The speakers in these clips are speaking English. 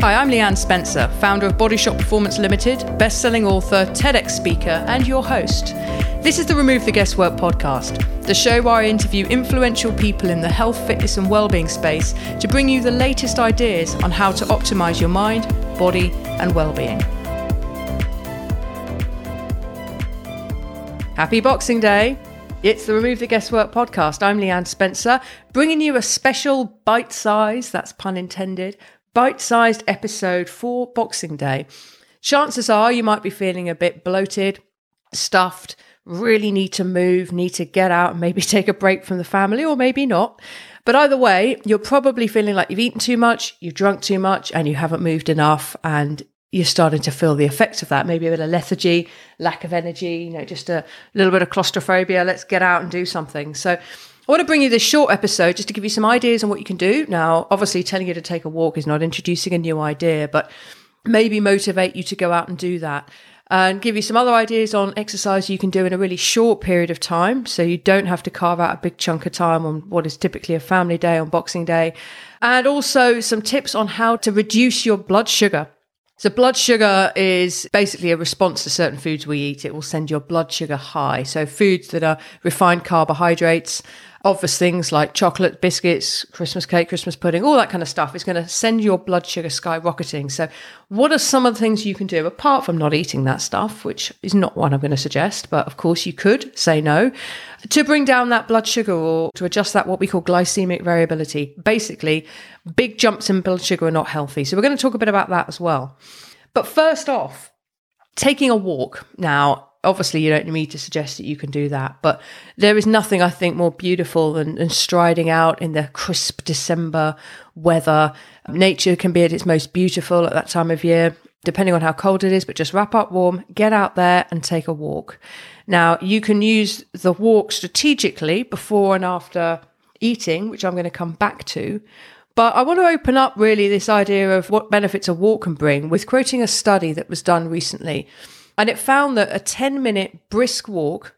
Hi, I'm Leanne Spencer, founder of Bodyshot Performance Limited, best selling author, TEDx speaker, and your host. This is the Remove the Guesswork podcast, the show where I interview influential people in the health, fitness, and well-being space to bring you the latest ideas on how to optimize your mind, body, and well-being. Happy Boxing Day! It's the Remove the Guesswork podcast. I'm Leanne Spencer, bringing you a special bite size, that's pun intended, bite sized episode for Boxing Day. Chances are you might be feeling a bit bloated, stuffed, really need to move, need to get out and maybe take a break from the family, or maybe not. But either way, you're probably feeling like you've eaten too much, you've drunk too much, and you haven't moved enough. And you're starting to feel the effects of that. Maybe a bit of lethargy, lack of energy, you know, just a little bit of claustrophobia. Let's get out and do something. So, I want to bring you this short episode just to give you some ideas on what you can do. Now, obviously, telling you to take a walk is not introducing a new idea, but maybe motivate you to go out and do that and give you some other ideas on exercise you can do in a really short period of time. So you don't have to carve out a big chunk of time on what is typically a family day on Boxing Day. And also some tips on how to reduce your blood sugar. So, blood sugar is basically a response to certain foods we eat. It will send your blood sugar high. So, foods that are refined carbohydrates, obvious things like chocolate, biscuits, Christmas cake, Christmas pudding, all that kind of stuff is going to send your blood sugar skyrocketing. So, what are some of the things you can do apart from not eating that stuff, which is not one I'm going to suggest, but of course you could say no, to bring down that blood sugar or to adjust that what we call glycemic variability? Basically, big jumps in blood sugar are not healthy. So, we're going to talk a bit about that as well. But first off, taking a walk. Now, obviously you don't need me to suggest that you can do that but there is nothing i think more beautiful than, than, striding out in the crisp december weather. Nature can be at its most beautiful at that time of year depending on how cold it is but just wrap up warm get out there and take a walk. Now you can use the walk strategically before and after eating which i'm going to come back to but I want to open up really this idea of what benefits a walk can bring with quoting a study that was done recently and it found that a 10 minute brisk walk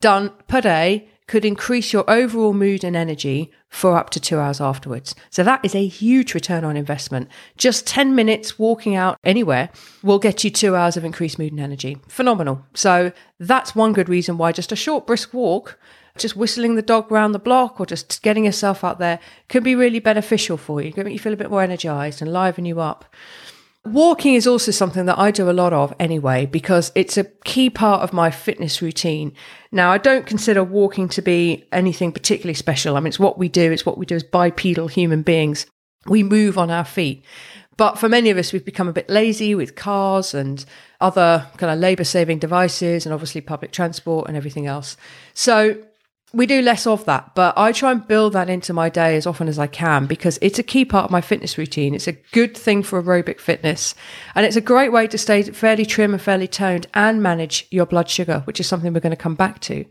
done per day could increase your overall mood and energy for up to two hours afterwards. So that is a huge return on investment. Just 10 minutes walking out anywhere will get you two hours of increased mood and energy. Phenomenal. So that's one good reason why just a short brisk walk, just whistling the dog around the block or just getting yourself out there can be really beneficial for you. It can make you feel a bit more energized and liven you up. Walking is also something that I do a lot of anyway, because it's a key part of my fitness routine. Now, I don't consider walking to be anything particularly special. I mean, it's what we do, it's what we do as bipedal human beings. We move on our feet. But for many of us, we've become a bit lazy with cars and other kind of labor saving devices and obviously public transport and everything else. So we do less of that, but I try and build that into my day as often as I can because it's a key part of my fitness routine. It's a good thing for aerobic fitness, and it's a great way to stay fairly trim and fairly toned and manage your blood sugar, which is something we're going to come back to.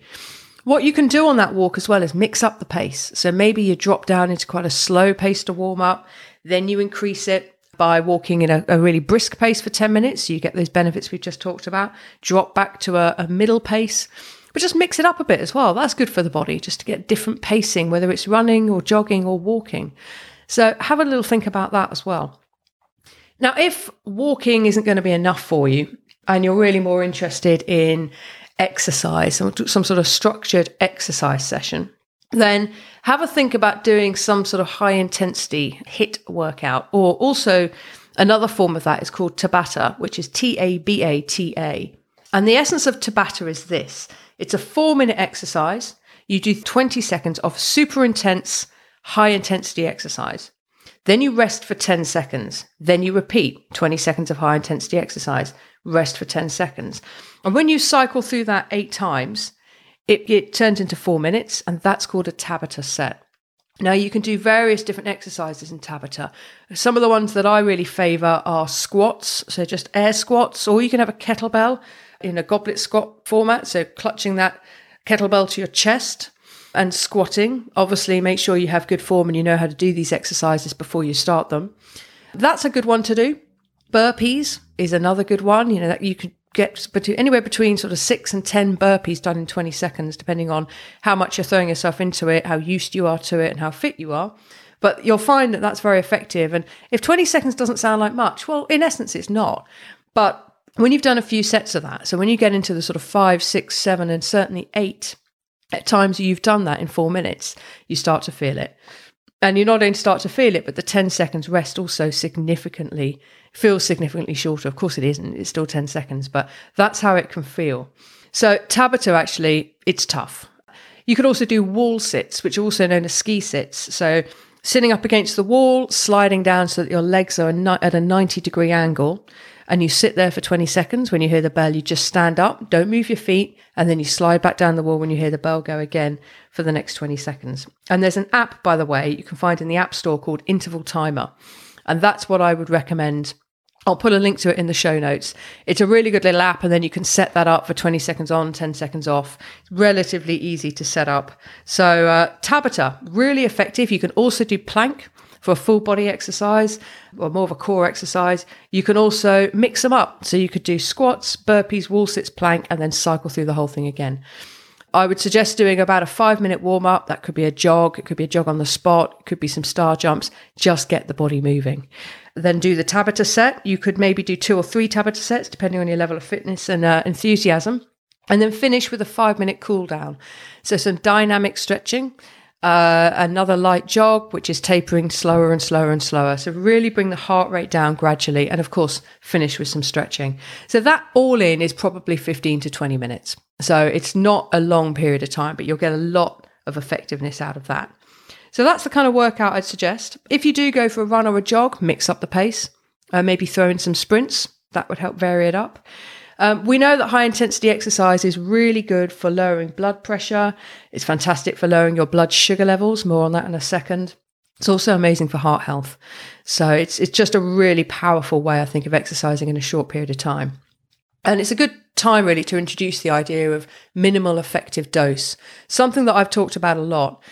What you can do on that walk as well is mix up the pace. So maybe you drop down into quite a slow pace to warm up, then you increase it by walking in a, a, really brisk pace for 10 minutes. So you get those benefits we've just talked about. Drop back to a, a middle pace but just mix it up a bit as well. That's good for the body, just to get different pacing, whether it's running or jogging or walking. So have a little think about that as well. Now, if walking isn't going to be enough for you and you're really more interested in exercise, some, some sort of structured exercise session, then have a think about doing some sort of high intensity HIIT workout. Or also, another form of that is called Tabata, which is T A B A T A. And the essence of Tabata is this it's a four minute exercise. You do 20 seconds of super intense, high intensity exercise. Then you rest for 10 seconds. Then you repeat 20 seconds of high intensity exercise, rest for 10 seconds. And when you cycle through that eight times, it, it turns into four minutes, and that's called a Tabata set. Now, you can do various different exercises in Tabata. Some of the ones that I really favor are squats, so just air squats, or you can have a kettlebell in a goblet squat format. So clutching that kettlebell to your chest and squatting. Obviously, make sure you have good form and you know how to do these exercises before you start them. That's a good one to do. Burpees is another good one. You know that you can get anywhere between sort of six and ten burpees done in 20 seconds, depending on how much you're throwing yourself into it, how used you are to it, and how fit you are. But you'll find that that's very effective. And if 20 seconds doesn't sound like much, well, in essence, it's not. But when you've done a few sets of that, so when you get into the sort of five, six, seven, and certainly eight, at times you've done that in four minutes, you start to feel it. And you not only start to feel it, but the 10 seconds rest also significantly feels significantly shorter. Of course, it isn't, it's still 10 seconds, but that's how it can feel. So, Tabata actually, it's tough. You could also do wall sits, which are also known as ski sits. So, sitting up against the wall, sliding down so that your legs are at a 90 degree angle, and you sit there for 20 seconds. When you hear the bell, you just stand up, don't move your feet, and then you slide back down the wall when you hear the bell go again for the next 20 seconds. And there's an app, by the way, you can find in the App Store called Interval Timer. And that's what I would recommend I'll put a link to it in the show notes. It's a really good little app, and then you can set that up for 20 seconds on, 10 seconds off. It's relatively easy to set up. So, uh, Tabata, really effective. You can also do plank for a full body exercise or more of a core exercise. You can also mix them up. So, you could do squats, burpees, wall sits, plank, and then cycle through the whole thing again. I would suggest doing about a five minute warm up. That could be a jog, it could be a jog on the spot, it could be some star jumps. Just get the body moving. Then do the Tabata set. You could maybe do two or three Tabata sets, depending on your level of fitness and uh, enthusiasm. And then finish with a five minute cool down. So, some dynamic stretching. Uh, another light jog, which is tapering slower and slower and slower. So, really bring the heart rate down gradually. And of course, finish with some stretching. So, that all in is probably 15 to 20 minutes. So, it's not a long period of time, but you'll get a lot of effectiveness out of that. So that's the kind of workout I'd suggest. If you do go for a run or a jog, mix up the pace. Uh, maybe throw in some sprints. That would help vary it up. Um, we know that high intensity exercise is really good for lowering blood pressure. It's fantastic for lowering your blood sugar levels. More on that in a second. It's also amazing for heart health. So it's it's just a really powerful way, I think, of exercising in a short period of time. And it's a good time really to introduce the idea of minimal effective dose, something that I've talked about a lot.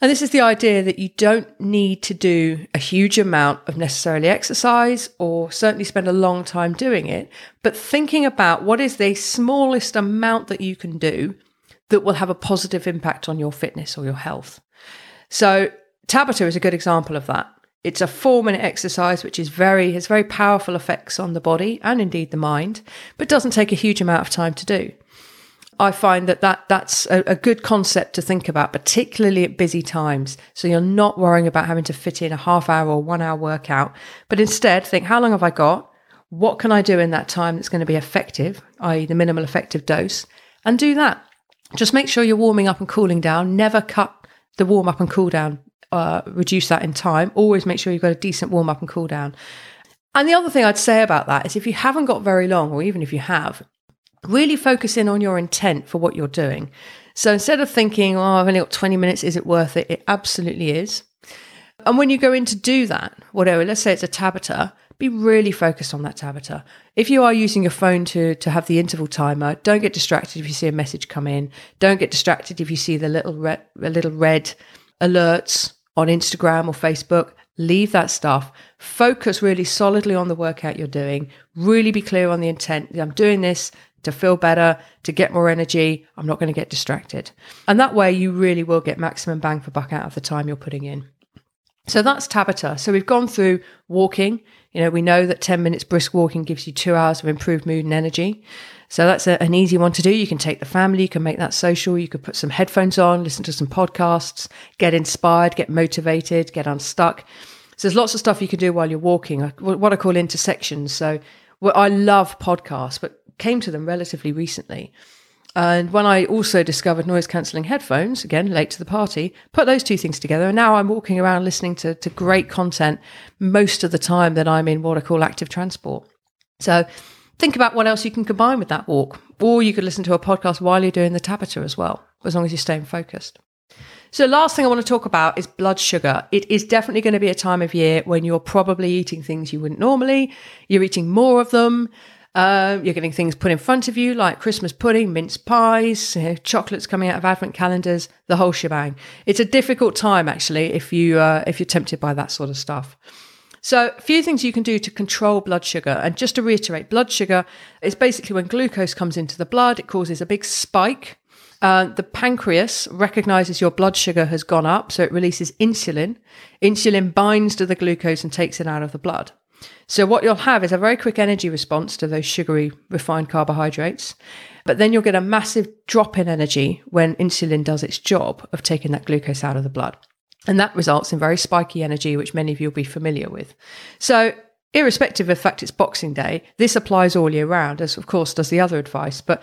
And this is the idea that you don't need to do a huge amount of necessarily exercise or certainly spend a long time doing it, but thinking about what is the smallest amount that you can do that will have a positive impact on your fitness or your health. So, Tabata is a good example of that. It's a four minute exercise, which is very, has very powerful effects on the body and indeed the mind, but doesn't take a huge amount of time to do. I find that, that that's a, a, good concept to think about, particularly at busy times. So you're not worrying about having to fit in a half hour or one hour workout, but instead think, how long have I got? What can I do in that time that's going to be effective, i.e., the minimal effective dose, and do that. Just make sure you're warming up and cooling down. Never cut the warm up and cool down, uh, reduce that in time. Always make sure you've got a decent warm up and cool down. And the other thing I'd say about that is if you haven't got very long, or even if you have, really focus in on your intent for what you're doing. So instead of thinking, oh, I've only got 20 minutes, is it worth it? It absolutely is. And when you go in to do that, whatever, let's say it's a Tabata, be really focused on that Tabata. If you are using your phone to, to have the interval timer, don't get distracted if you see a message come in. Don't get distracted if you see the little red, little red alerts on Instagram or Facebook. Leave that stuff. Focus really solidly on the workout you're doing. Really be clear on the intent. I'm doing this to feel better, to get more energy. I'm not going to get distracted. And that way, you really will get maximum bang for buck out of the time you're putting in. So that's Tabata. So we've gone through walking. You know, we know that 10 minutes brisk walking gives you two hours of improved mood and energy. So that's a, an easy one to do. You can take the family, you can make that social, you could put some headphones on, listen to some podcasts, get inspired, get motivated, get unstuck. So there's lots of stuff you can do while you're walking, what I call intersections. So well, I love podcasts, but came to them relatively recently. And when I also discovered noise cancelling headphones, again, late to the party, put those two things together. And now I'm walking around listening to, to great content most of the time that I'm in what I call active transport. So think about what else you can combine with that walk. Or you could listen to a podcast while you're doing the Tabata as well, as long as you're staying focused. So, the last thing I want to talk about is blood sugar. It is definitely going to be a time of year when you're probably eating things you wouldn't normally. You're eating more of them. Um, you're getting things put in front of you like Christmas pudding, mince pies, you know, chocolates coming out of advent calendars, the whole shebang. It's a difficult time actually if you uh, if you're tempted by that sort of stuff. So, a few things you can do to control blood sugar. And just to reiterate, blood sugar is basically when glucose comes into the blood, it causes a big spike Uh, the pancreas recognizes your blood sugar has gone up, so it releases insulin. Insulin binds to the glucose and takes it out of the blood. So, what you'll have is a very quick energy response to those sugary refined carbohydrates. But then you'll get a massive drop in energy when insulin does its job of taking that glucose out of the blood. And that results in very spiky energy, which many of you will be familiar with. So, irrespective of the fact it's Boxing Day, this applies all year round, as of course does the other advice. But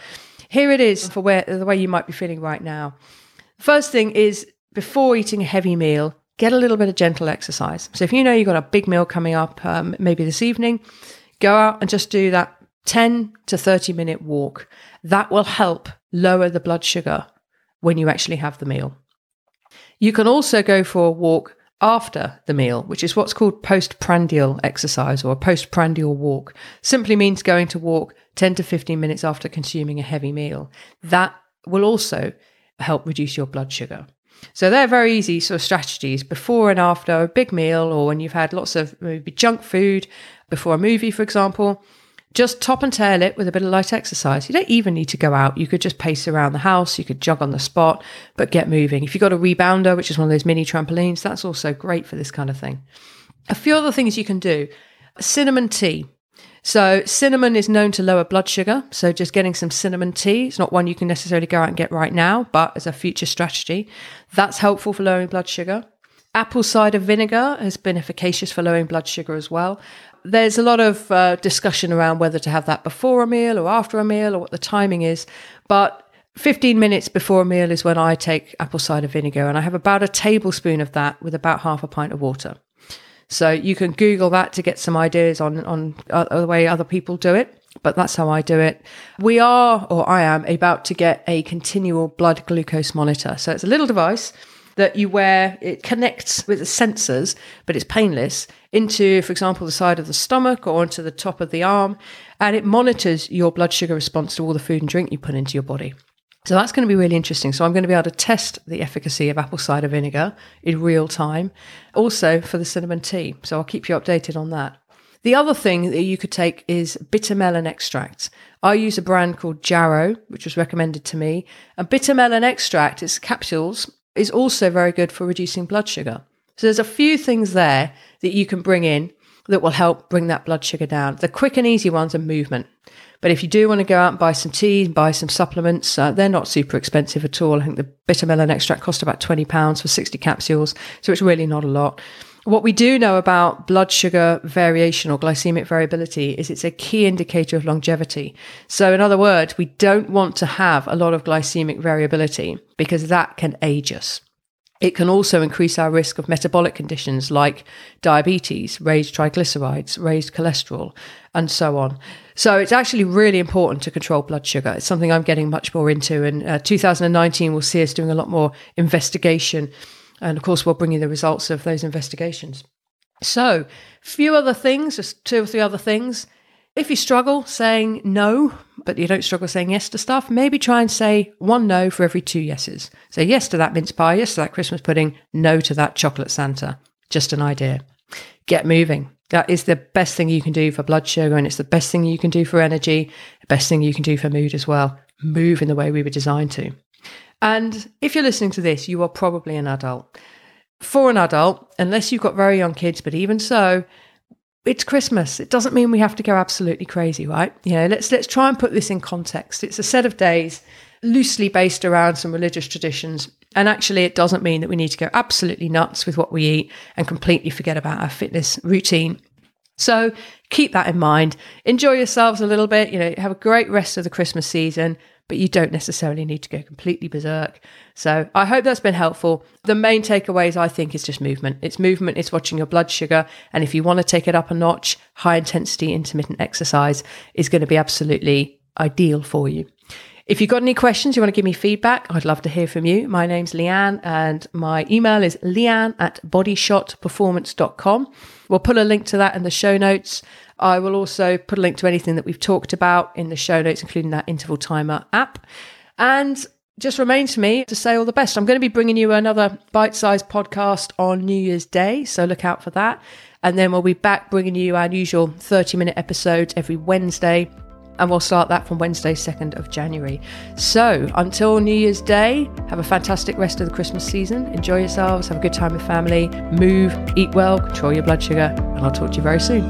here it is for where the way you might be feeling right now. First thing is before eating a heavy meal, get a little bit of gentle exercise. So if you know you've got a big meal coming up, um, maybe this evening, go out and just do that 10 to 30 minute walk. That will help lower the blood sugar when you actually have the meal. You can also go for a walk after the meal, which is what's called postprandial exercise or a postprandial walk. Simply means going to walk 10 to 15 minutes after consuming a heavy meal. That will also help reduce your blood sugar. So they're very easy sort of strategies before and after a big meal or when you've had lots of maybe junk food before a movie, for example. Just top and tail it with a bit of light exercise. You don't even need to go out. You could just pace around the house. You could jog on the spot, but get moving. If you've got a rebounder, which is one of those mini trampolines, that's also great for this kind of thing. A few other things you can do cinnamon tea. So, cinnamon is known to lower blood sugar. So, just getting some cinnamon tea, it's not one you can necessarily go out and get right now, but as a future strategy, that's helpful for lowering blood sugar. Apple cider vinegar has been efficacious for lowering blood sugar as well. There's a lot of uh, discussion around whether to have that before a meal or after a meal or what the timing is, but 15 minutes before a meal is when I take apple cider vinegar, and I have about a tablespoon of that with about half a pint of water. So you can Google that to get some ideas on on uh, the way other people do it. But that's how I do it. We are, or I am, about to get a continual blood glucose monitor. So it's a little device that you wear. It connects with the sensors, but it's painless into, for example, the side of the stomach or onto the top of the arm, and it monitors your blood sugar response to all the food and drink you put into your body. So that's going to be really interesting. So I'm going to be able to test the efficacy of apple cider vinegar in real time, also for the cinnamon tea. So I'll keep you updated on that. The other thing that you could take is bitter melon extract. I use a brand called Jarrow, which was recommended to me. And bitter melon extract, is capsules, is also very good for reducing blood sugar. So there's a few things there that you can bring in that will help bring that blood sugar down. The quick and easy ones are movement. But if you do want to go out and buy some tea, buy some supplements, uh, they're not super expensive at all. I think the bitter melon extract cost about £20 for 60 capsules. So it's really not a lot. What we do know about blood sugar variation or glycemic variability is it's a key indicator of longevity. So, in other words, we don't want to have a lot of glycemic variability because that can age us. It can also increase our risk of metabolic conditions like diabetes, raised triglycerides, raised cholesterol, and so on. So it's actually really important to control blood sugar. It's something I'm getting much more into. And uh, 2019 will see us doing a lot more investigation. And of course, we'll bring you the results of those investigations. So, few other things, just two or three other things. If you struggle saying no, but you don't struggle saying yes to stuff, maybe try and say one no for every two yeses. Say yes to that mince pie, yes to that Christmas pudding, no to that chocolate Santa. Just an idea. Get moving. That is the best thing you can do for blood sugar, and it's the best thing you can do for energy, the best thing you can do for mood as well. Move in the way we were designed to. And if you're listening to this, you are probably an adult. For an adult, unless you've got very young kids, but even so, it's Christmas. It doesn't mean we have to go absolutely crazy, right? You know, let's let's try and put this in context. It's a set of days loosely based around some religious traditions. And actually, it doesn't mean that we need to go absolutely nuts with what we eat and completely forget about our fitness routine. So keep that in mind. Enjoy yourselves a little bit. You know, have a great rest of the Christmas season but you don't necessarily need to go completely berserk. So I hope that's been helpful. The main takeaways, I think, is just movement. It's movement, it's watching your blood sugar. And if you want to take it up a notch, high intensity intermittent exercise is going to be absolutely ideal for you. If you've got any questions, you want to give me feedback, I'd love to hear from you. My name's Leanne and my email is leanne at bodyshotperformance.com. We'll put a link to that in the show notes. I will also put a link to anything that we've talked about in the show notes, including that interval timer app. And just remains for me to say all the best. I'm going to be bringing you another bite sized podcast on New Year's Day, so look out for that. And then we'll be back bringing you our usual 30 minute episodes every Wednesday. And we'll start that from Wednesday, 2nd of January. So until New Year's Day, have a fantastic rest of the Christmas season. Enjoy yourselves, have a good time with family, move, eat well, control your blood sugar, and I'll talk to you very soon.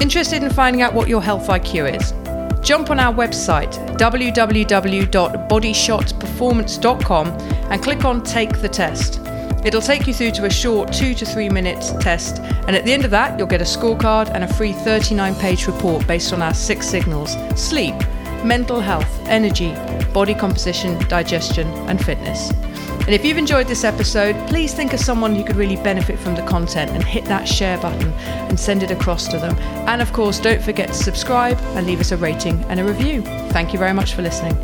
Interested in finding out what your health IQ is? Jump on our website www.bodyshotperformance.com and click on Take the Test. It'll take you through to a short two to three minutes test, and at the end of that, you'll get a scorecard and a free 39 page report based on our six signals sleep, mental health, energy, body composition, digestion, and fitness. And if you've enjoyed this episode, please think of someone who could really benefit from the content and hit that share button and send it across to them. And of course, don't forget to subscribe and leave us a rating and a review. Thank you very much for listening.